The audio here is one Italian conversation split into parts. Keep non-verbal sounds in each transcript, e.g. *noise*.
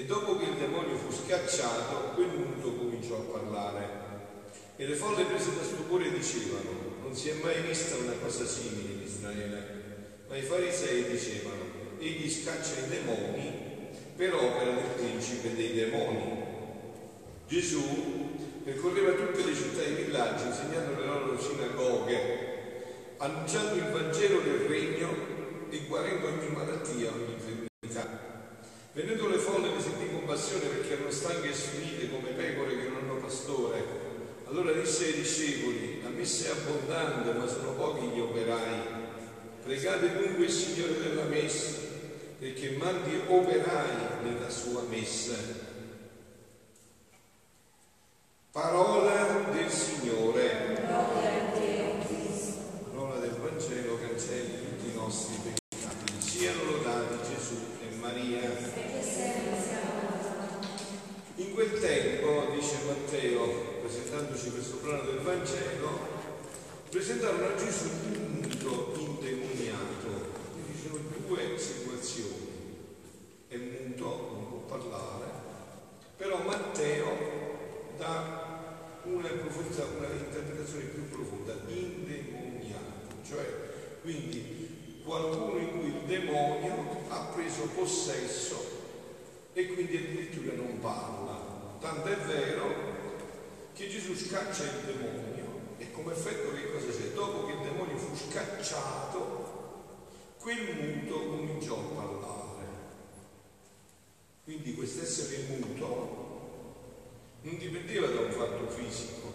e dopo che il demonio fu scacciato, quel muto cominciò a parlare. E le folle prese da stupore dicevano, non si è mai vista una cosa simile in Israele. Ma i farisei dicevano, egli scaccia i demoni per opera del principe dei demoni. Gesù percorreva tutte le città e i villaggi insegnando le loro sinagoghe, annunciando il Vangelo del Regno e guarendo ogni malattia, ogni infermità. Venendo le folle ne sentì compassione perché erano stanche e sfinite come pecore che non hanno pastore. Allora disse ai discepoli, la messa è abbondante ma sono pochi gli operai. Pregate dunque il Signore della messa perché mandi operai nella sua messa. Parola del Signore. Parola del Vangelo cancelli tutti i nostri peccati. Siano lodati Gesù e Maria. In quel tempo, dice Matteo, presentandoci questo brano del Vangelo, presentarono a Gesù un muto indemoniato. Quindi ci sono due situazioni. È muto, non può parlare, però Matteo dà una, profondità, una interpretazione più profonda, indemoniato, cioè quindi qualcuno in cui il demonio ha preso possesso e quindi addirittura non parla. Tanto è vero che Gesù scaccia il demonio e come effetto che cosa c'è? Dopo che il demonio fu scacciato, quel muto cominciò a parlare. Quindi quest'essere muto non dipendeva da un fatto fisico,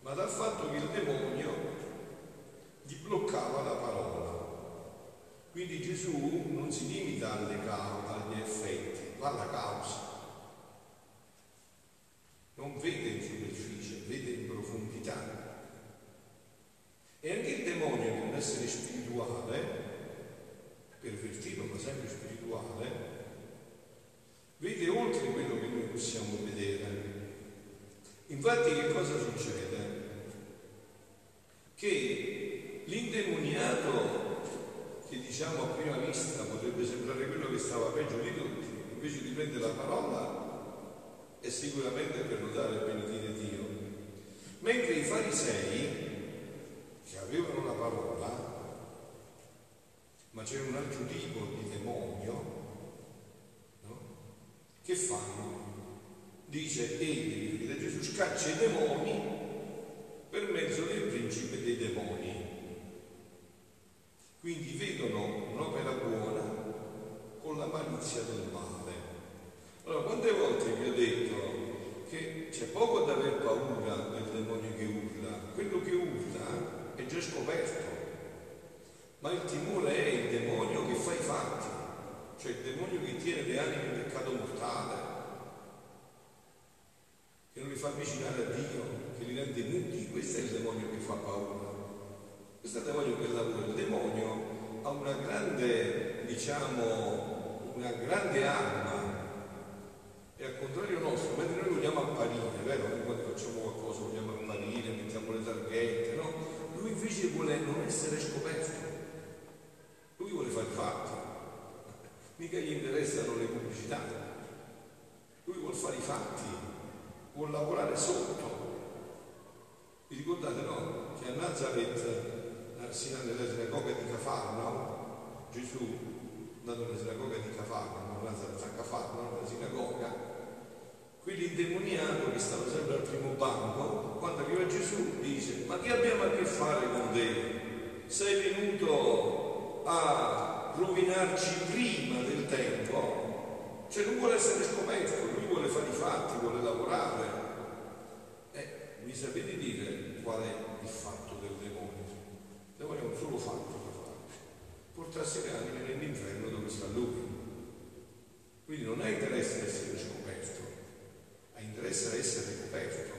ma dal fatto che il demonio bloccava la parola. Quindi Gesù non si limita agli effetti, va alla causa. Non vede in superficie, vede in profondità. E anche il demonio, che un essere spirituale, pervertito ma sempre spirituale, vede oltre quello che noi possiamo vedere. Infatti che cosa succede? Che l'indemoniato che diciamo a prima vista potrebbe sembrare quello che stava peggio di tutti, invece di prendere la parola è sicuramente per lodare e benedire Dio. Mentre i farisei, che avevano la parola, ma c'era un altro tipo di demonio, no? che fanno? Dice, egli, da Gesù, scaccia i demoni per mezzo del principe dei demoni. Quindi vedono un'opera buona con malizia del male. Allora, quante volte vi ho detto che c'è poco da aver paura del demonio che urla, quello che urla è già scoperto, ma il timore è il demonio che fa i fatti, cioè il demonio che tiene le anime in peccato mortale, che non li fa avvicinare a Dio, che li rende muti, questo è il demonio che fa paura. Questo è il demonio che lavora. Il demonio ha una grande, diciamo, grande arma e al contrario nostro, mentre noi vogliamo apparire, vero? Noi quando facciamo qualcosa vogliamo apparire, mettiamo le targhette, no? Lui invece vuole non essere scoperto. Lui vuole fare fatti. *laughs* Mica gli interessano le pubblicità. Lui vuole fare i fatti, vuole lavorare sotto. Vi ricordate no? Che a Nazareth nella sinagoga di Cafarno, Gesù, andato nella sinagoga di Cafarno, a Cafarno, nella sinagoga, quell'indemoniato che stava sempre al primo banco, quando arriva Gesù dice, ma che abbiamo a che fare con te? Sei venuto a rovinarci prima del tempo? Cioè non vuole essere scoperto, lui vuole fare i fatti, vuole lavorare. Eh, mi sapete dire qual è il fatto del demonio? Il demonio ha un solo fatto trasferirà nell'inferno dove sta lui. Quindi non ha interesse ad essere scoperto, ha interesse ad essere coperto.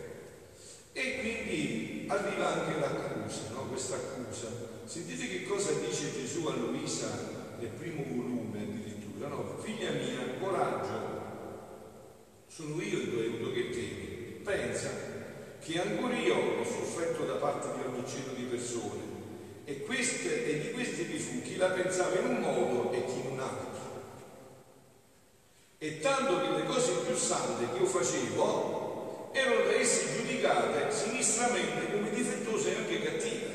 E quindi arriva anche l'accusa, no? questa accusa. Sentite che cosa dice Gesù a Luisa nel primo volume addirittura, no? Figlia mia, coraggio, sono io il tuo aiuto che temi. Pensa che ancora io ho sofferto da parte di un cielo di persone e, queste, e di questi vi fu chi la pensava in un modo e chi in un altro. E tanto che le cose più sante che io facevo erano da essi giudicate sinistramente come difettose e anche cattive.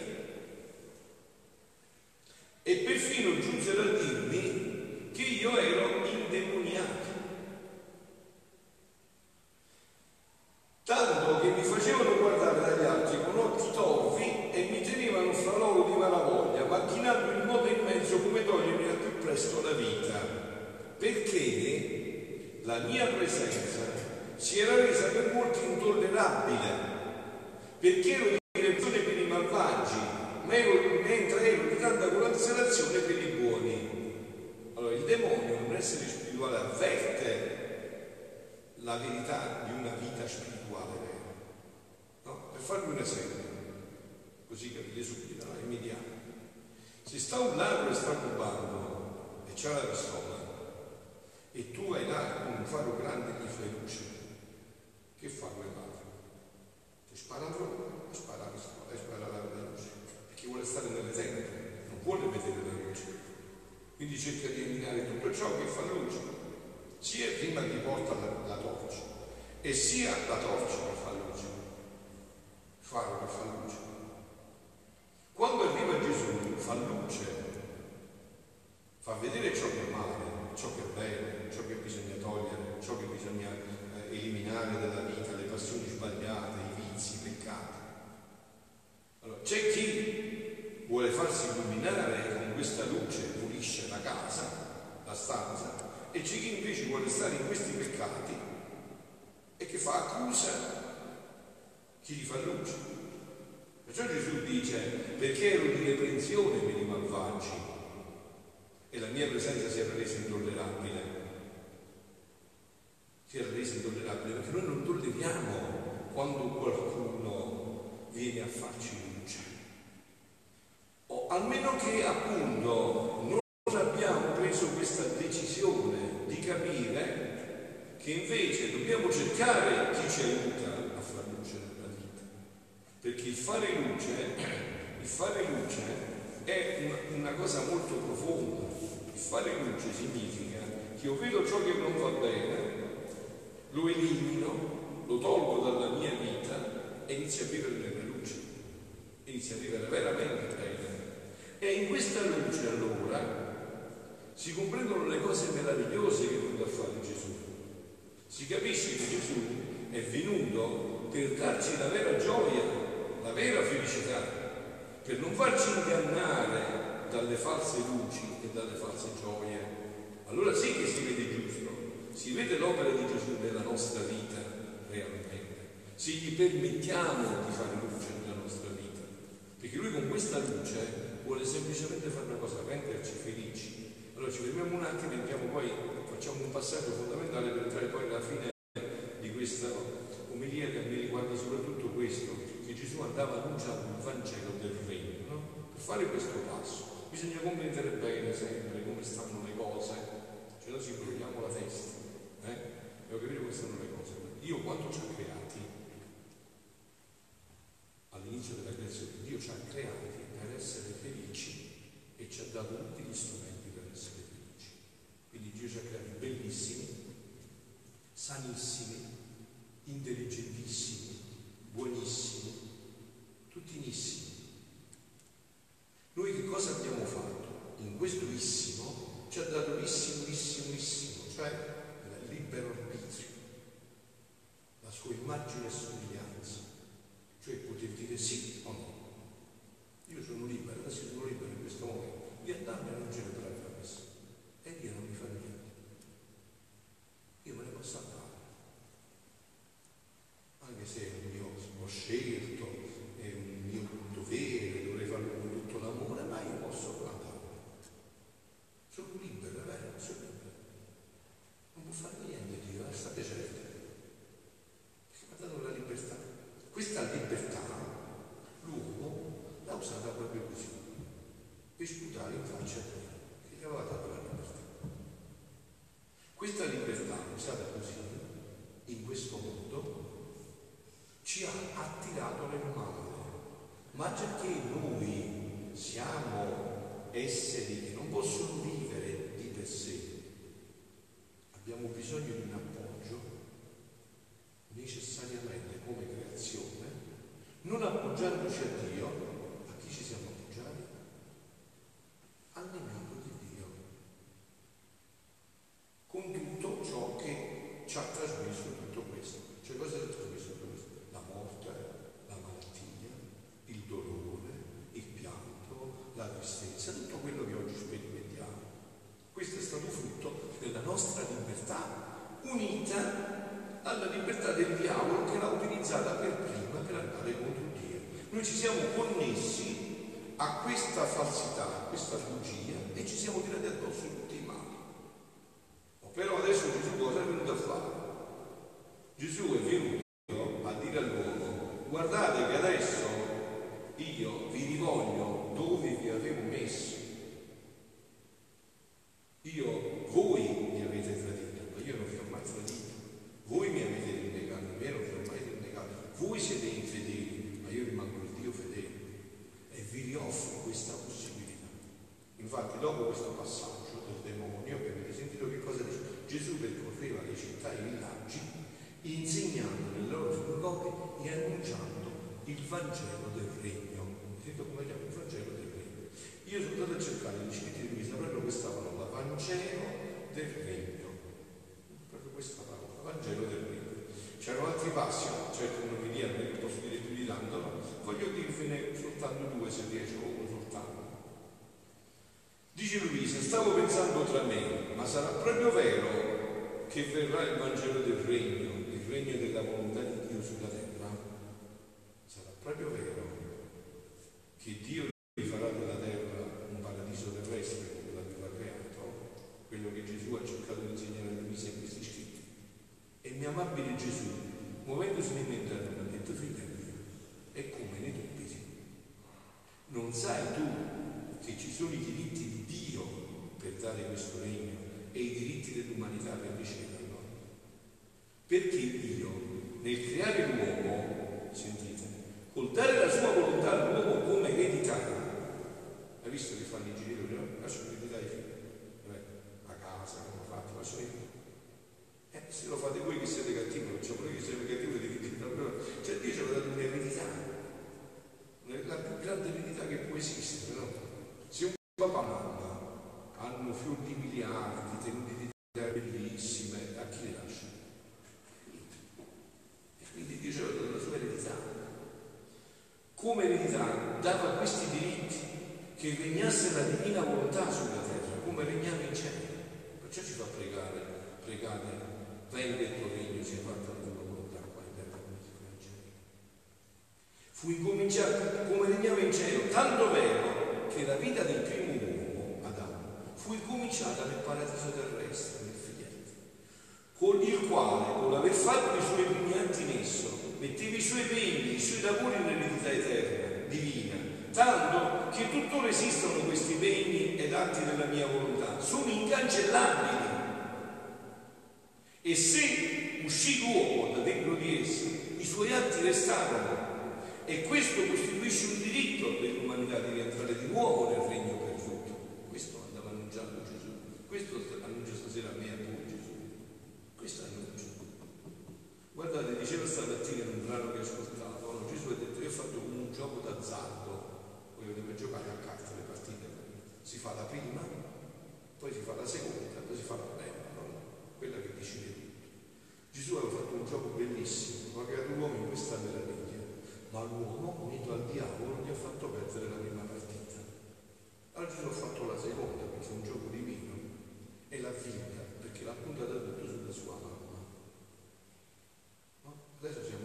E perfino giunsero a dirmi che io ero indemoniato. Tanto che mi facevano guardare dagli altri con occhi torvi e mi tenevano fra loro di malavoglia, macchinando il modo in mezzo come togliermi al più presto la vita. Perché la mia presenza si era resa per molti intollerabile, perché ero di direzione per i malvagi, mentre ero di tanta consolazione per i buoni. Allora il demonio, un essere spirituale, avverte la verità di una vita spirituale vera. No? Per farvi un esempio, così capite subito, no? immediato. Se sta un ladro e sta rubando e c'ha la pistola e tu hai là un faro grande e gli luce, che fa quel ladro? Ti spara a o spara la pistola e spara la luce, perché vuole stare nelle tenebre, non vuole vedere la luce. Quindi cerca di eliminare tutto ciò che fa luce sia prima ti porta la, la torcia e sia la torcia per fare luce, faro per fare luce. Quando arriva Gesù fa luce, fa vedere ciò che è male, ciò che è bene, ciò che bisogna togliere, ciò che bisogna eh, eliminare dalla vita, le passioni sbagliate, i vizi, i peccati. Allora, c'è chi vuole farsi illuminare con questa luce, pulisce la casa, la stanza, e c'è chi invece vuole stare in questi peccati e che fa accusa chi gli fa luce. Perciò Gesù dice, perché ero di reprensione per i malvagi e la mia presenza si era resa intollerabile. Si era resa intollerabile perché noi non tolleriamo quando qualcuno viene a farci luce. O almeno che appunto non abbiamo preso questa decisione di capire che invece dobbiamo cercare chi ci aiuta a fare luce nella vita. Perché il fare luce, *clears throat* il fare luce è una, una cosa molto profonda. Il fare luce significa che io vedo ciò che non va bene, lo elimino, lo tolgo dalla mia vita e inizio a vivere nella luce, inizio a vivere veramente bene. E in questa luce allora si comprendono le cose meravigliose che a fare Gesù. Si capisce che Gesù è venuto per darci la vera gioia, la vera felicità, per non farci ingannare dalle false luci e dalle false gioie. Allora sì che si vede giusto, si vede l'opera di Gesù nella nostra vita realmente, se gli permettiamo di fare luce nella nostra vita, perché lui con questa luce vuole semplicemente fare una cosa, renderci felici allora ci fermiamo un attimo e andiamo poi, facciamo un passaggio fondamentale per entrare poi alla fine di questa omelia che mi riguarda soprattutto questo, che Gesù andava annunciando il Vangelo del Regno. No? Per fare questo passo bisogna comprendere bene sempre come stanno le cose, se no ci imbrogliamo la testa. Eh? Devo capire come stanno le cose. Dio quanto ci ha creati all'inizio della creazione, Dio ci ha creati per essere felici e ci ha dato tutti gli strumenti Dio ci ha creati bellissimi, sanissimi, intelligentissimi, buonissimi, tuttinissimi. Noi che cosa abbiamo fatto? In questo issimo ci ha dato l'issimo, issimo, issimo, cioè il libero arbitrio, la sua immagine e somiglianza, cioè poter dire sì o no. Io sono libero, adesso sono libero in questo momento, di andarmene a non celebrare la messa. E Dio non mi fa niente. Se io ho scelto, è un mio dovere, dovrei farlo con tutto l'amore, ma io posso andare. Sono libero, è vero, sono libero. Non può fare niente Dio, eh, state certi. Perché mi ha dato la libertà. Questa libertà l'uomo l'ha usata proprio così, per sputare in faccia a Dio, che gli aveva dato la libertà. Questa libertà usata così, in questo mondo, ci ha attirato nel male. Ma perché noi siamo esseri che non possono vivere di per sé, abbiamo bisogno di un appoggio necessariamente come creazione, non appoggiandoci a Dio, a chi ci siamo appoggiati? 82 se riesco uno soltanto. Dice Luisa, stavo pensando tra me, ma sarà proprio vero che verrà il Vangelo del Regno, il Regno della volontà di Dio sulla terra? Sono i diritti di Dio per dare questo regno e i diritti dell'umanità per riceverlo. Perché Dio, nel creare l'uomo, sentite, col dare la sua volontà all'uomo come eredità, hai visto che fanno i genitori? No? Lasciano eredità ai figli, la casa, come fate, lasciano i figli. Eh, se lo fate voi che siete cattivi, non c'è pure che siete cattivi, diritti, cioè Dio ci ha dato un'eredità, la più grande eredità che può esistere, no? Se un papà e mamma hanno fior di miliardi, tenuti di terre bellissime, a chi le lascia? E quindi Dio ci ha dato la sua eredità. Come eredità dava questi diritti che regnasse la divina volontà sulla terra, come regnava in cielo. Perciò ci fa pregare, pregare, venga il tuo regno, sia fatta la tua volontà qua in terra come si fa in cielo. Fu incominciato come regnava in cielo, tanto vero che la vita del primo uomo, Adamo, fu incominciata nel paradiso terrestre, nel figlietto, con il quale, con l'aver fatto i suoi primi atti in esso, metteva i suoi pegni, i suoi lavori nell'eredità eterna, divina, tanto che tuttora esistono questi pegni ed atti della mia volontà, sono incancellabili. E se uscì l'uomo da dentro di esso, i suoi atti restarono e questo costituisce un diritto dell'umanità di rientrare di nuovo nel regno perduto. Questo andava annunciando Gesù. Questo annuncia stasera a me e a voi Gesù. Questo annuncia. Guardate, diceva stamattina in un brano che ascoltavo, no? Gesù ha detto io ho fatto un gioco d'azzardo, voi deve giocare a carte le partite. Si fa la prima, poi si fa la seconda, poi si fa la bella, no? quella che decide tutto. Gesù aveva fatto un gioco bellissimo, ha creato l'uomo in questa meraviglia ma l'uomo unito al diavolo gli ha fatto perdere la prima partita. Allora Gesù ha fatto la seconda, perché è un gioco divino, e l'ha vinta, perché l'ha puntata tutto sulla sua mamma. No? Adesso siamo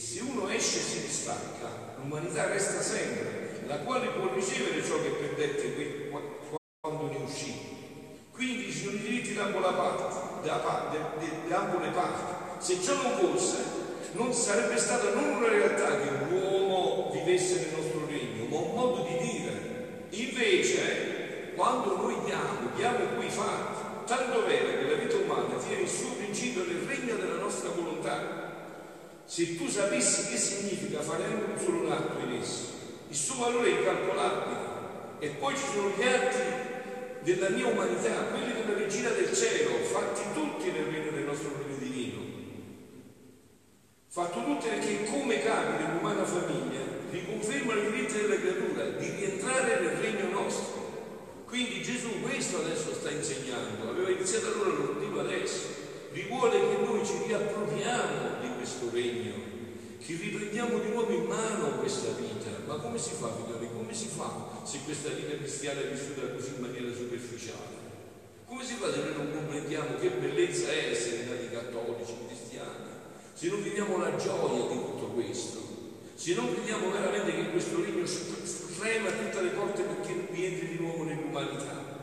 se uno esce e si distacca, l'umanità resta sempre, la quale può ricevere ciò che perdette quando ne uscì. Quindi ci sono i diritti da ambo, parte, da, da, da ambo le parti. Se ciò non fosse, non sarebbe stata non una realtà che l'uomo vivesse nel nostro regno, ma un modo di dire. Invece, quando noi diamo, diamo quei fatti, tanto vero che la vita umana tiene il suo principio nel regno della nostra volontà, se tu sapessi che significa fare anche un solo atto in esso, il suo valore è incalcolabile. E poi ci sono gli atti della mia umanità, quelli della regina del cielo, fatti tutti nel regno del nostro regno divino. Fatto tutti perché come capi dell'umana famiglia riconferma il diritto della creatura di rientrare nel regno nostro. Quindi Gesù questo adesso sta insegnando, aveva iniziato allora, lo continua adesso. Vi vuole che noi ci riappropriamo di questo regno, che riprendiamo di nuovo in mano questa vita. Ma come si fa, figlioli? Come si fa se questa vita cristiana è vissuta così in maniera superficiale? Come si fa se noi non comprendiamo che bellezza è essere nati cattolici, cristiani? Se non viviamo la gioia di tutto questo? Se non crediamo veramente che questo regno frema tutte le porte perché rientri di nuovo nell'umanità?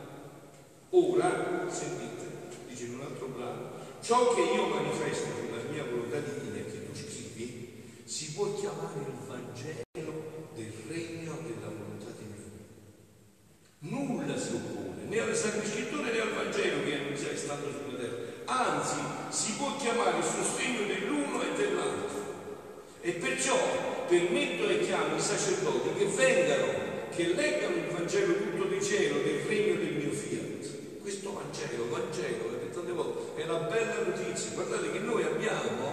Ora, sentite, dice in un altro brano, ciò che io manifesto con la mia volontà divina che tu scrivi si può chiamare il Vangelo del regno della volontà divina. Nulla si oppone né alle sacre scritture né al Vangelo che annunzia stando sulla terra. Anzi, si può chiamare il sostegno dell'uno e dell'altro. E perciò permetto e chiamo i sacerdoti che vengano, che leggano il Vangelo tutto di cielo del regno del mio fiat. Questo Vangelo, Vangelo, tante volte, è una bella notizia. Guardate che noi abbiamo,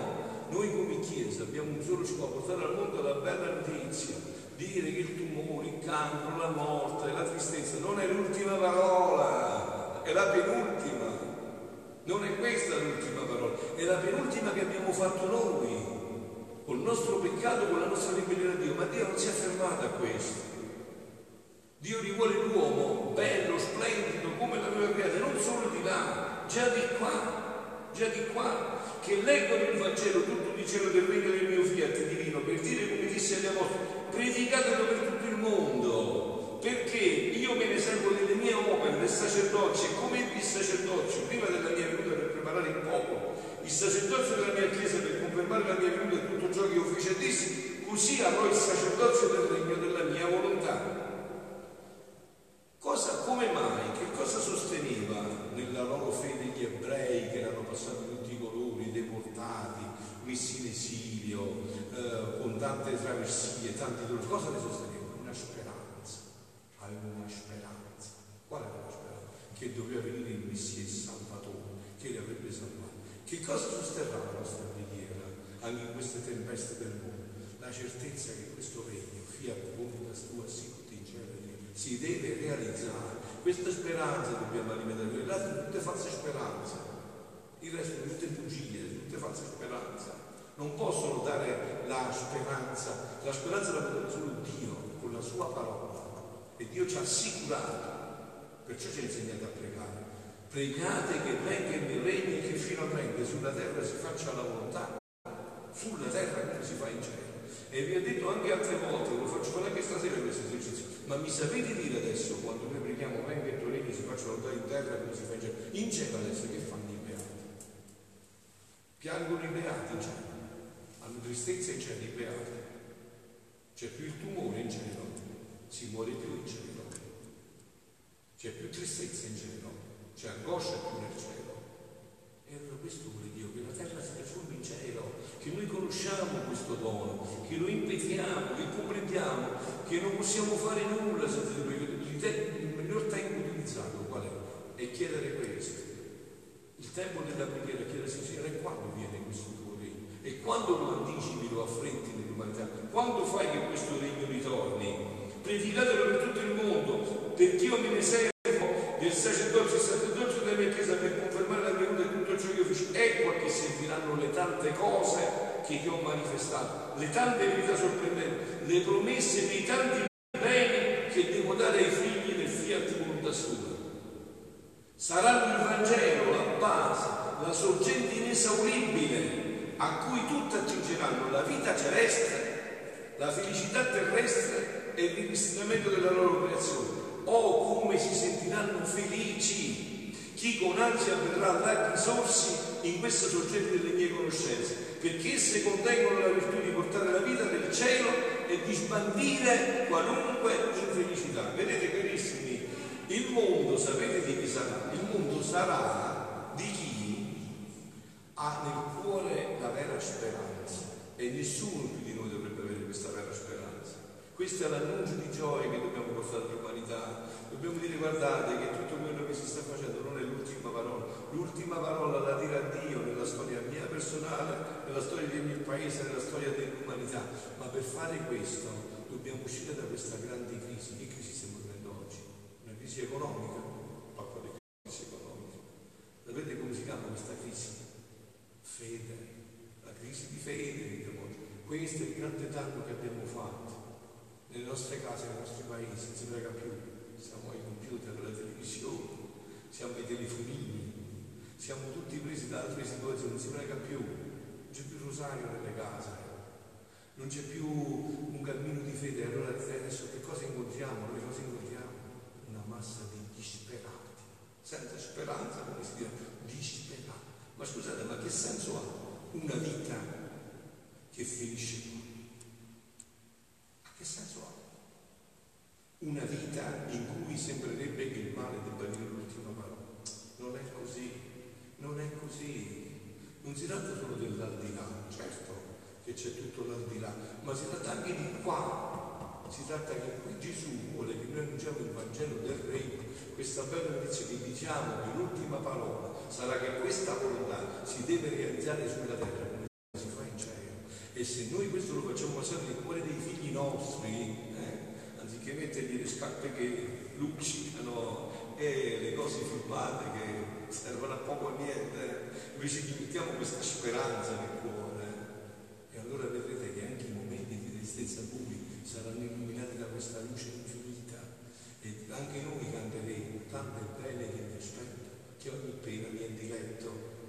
noi come Chiesa, abbiamo un solo scopo, portare al mondo la bella notizia dire che il tumore, il cancro, la morte, la tristezza non è l'ultima parola, è la penultima. Non è questa l'ultima parola, è la penultima che abbiamo fatto noi, col nostro peccato, con la nostra ribellione a Dio, ma Dio non si è fermato a questo. Dio rivuole l'uomo bello, splendido, come l'aveva creato, non solo di là, già di qua, già di qua, che leggono il Vangelo tutto di cielo del regno del mio fiat divino, per dire come disse agli apostoli, predicatelo per tutto il mondo, perché io me ne servo delle mie opere, del sacerdozio, come il sacerdozio, prima della mia venuta per preparare il popolo, il sacerdozio della mia chiesa per confermare la mia venuta e tutto ciò che io feci e dissi, così avrò il sacerdozio del regno della mia volontà. Cosa, come mai, che cosa sosteneva nella loro fede gli ebrei che erano passati tutti i colori, deportati, messi in esilio, eh, con tante traversie, tanti dolori? Cosa ne sosteneva? Una speranza. Aveva una speranza. Qual era la speranza? Che doveva venire il Messia il Salvatore, che li avrebbe salvati. Che cosa sosterrà la nostra preghiera anche in queste tempeste del mondo? La certezza che questo regno, fiat voluntas tua sicut si deve realizzare. Questa speranza dobbiamo alimentare, le altre tutte false speranze, il resto tutte bugie, tutte false speranze. Non possono dare la speranza, la speranza la può dare solo Dio con la sua parola. E Dio ci ha assicurato, perciò ci ha insegnato a pregare. Pregate che venga il regno e che finalmente sulla terra si faccia la volontà, sulla terra come si fa in cielo. E vi ho detto anche altre volte, lo faccio fare anche stasera questo esercizio, ma mi sapete dire adesso quando noi preghiamo venga il tuo regno si faccia la in terra come si fa in cielo? In cielo adesso che fanno i beati? Piangono i beati in cielo, hanno tristezza in i beati. C'è più il tumore in cielo, si muore più in cielo. C'è più tristezza in cielo, c'è angoscia più nel cielo. E allora questo vuole Dio, che la terra si trasformi in cielo, che noi conosciamo questo dono, che lo impetiamo, che comprendiamo, che non possiamo fare nulla senza di lui. Il miglior tempo utilizzato qual è? È chiedere questo. Il tempo della preghiera chiedere Signore quando viene questo? E quando lo anticipi, lo affretti nell'umanità? Quando fai che questo regno ritorni? Predicatelo per tutto il mondo, perché io me ne servo del sacerdozio, il sacerdozio della mia chiesa per confermare la mia venuta e tutto ciò che io feci. Ecco a che serviranno le tante cose che ti ho manifestato, le tante verità sorprendenti, le promesse dei tanti beni che devo dare ai figli del fiat voluntas sua. Saranno il Vangelo, la base, la sorgente inesauribile a cui tutti attingeranno la vita celeste, la felicità terrestre e il ripristinamento della loro creazione. Oh, come si sentiranno felici chi con ansia vedrà laghi sorsi in questo soggetto delle mie conoscenze, perché esse contengono la virtù di portare la vita nel cielo e di sbandire qualunque infelicità. Vedete carissimi, il mondo, sapete di chi sarà? Il mondo sarà di chi ha nel cuore la vera speranza e nessuno più di noi dovrebbe avere questa vera speranza. Questo è l'annuncio di gioia che dobbiamo portare all'umanità. Dobbiamo dire guardate che tutto quello che si sta facendo non è l'ultima parola. L'ultima parola da dire a Dio nella storia mia personale, nella storia del mio paese, nella storia dell'umanità. Ma per fare questo dobbiamo uscire da questa grande crisi. Che crisi stiamo vivendo oggi? Una crisi economica? Ma quale crisi economica? Sapete come si chiama questa crisi? Fede. La crisi di fede, questo è il grande danno che abbiamo fatto nelle nostre case, nei nostri paesi, non si prega più. Siamo ai computer, alla televisione, siamo ai telefonini, siamo tutti presi da altre situazioni, non si prega più. Non c'è più rosario nelle case, non c'è più un cammino di fede. Allora adesso che cosa incontriamo? Noi cosa incontriamo? Una massa di disperati, senza speranza, come si dice, disperati. Ma scusate, ma che senso ha una vita che finisce. Ma che senso ha? Una vita in cui sembrerebbe che il male debba dire l'ultima parola. Non è così, non è così. Non si tratta solo dell'aldilà, certo che c'è tutto l'aldilà, ma si tratta anche di qua. Si tratta che qui Gesù vuole che noi annunciamo il Vangelo del Regno, questa bella notizia che diciamo che l'ultima parola sarà che questa volontà si deve realizzare sulla terra se noi questo lo facciamo passare nel cuore dei figli nostri, eh, anziché mettergli le scarpe che luccicano e le cose filmate che servono a poco a niente, invece gli mettiamo questa speranza nel cuore, e allora vedrete che anche i momenti di tristezza bui saranno illuminati da questa luce infinita e anche noi canteremo tante belle che mi aspetto, che ogni pena mi è diletto,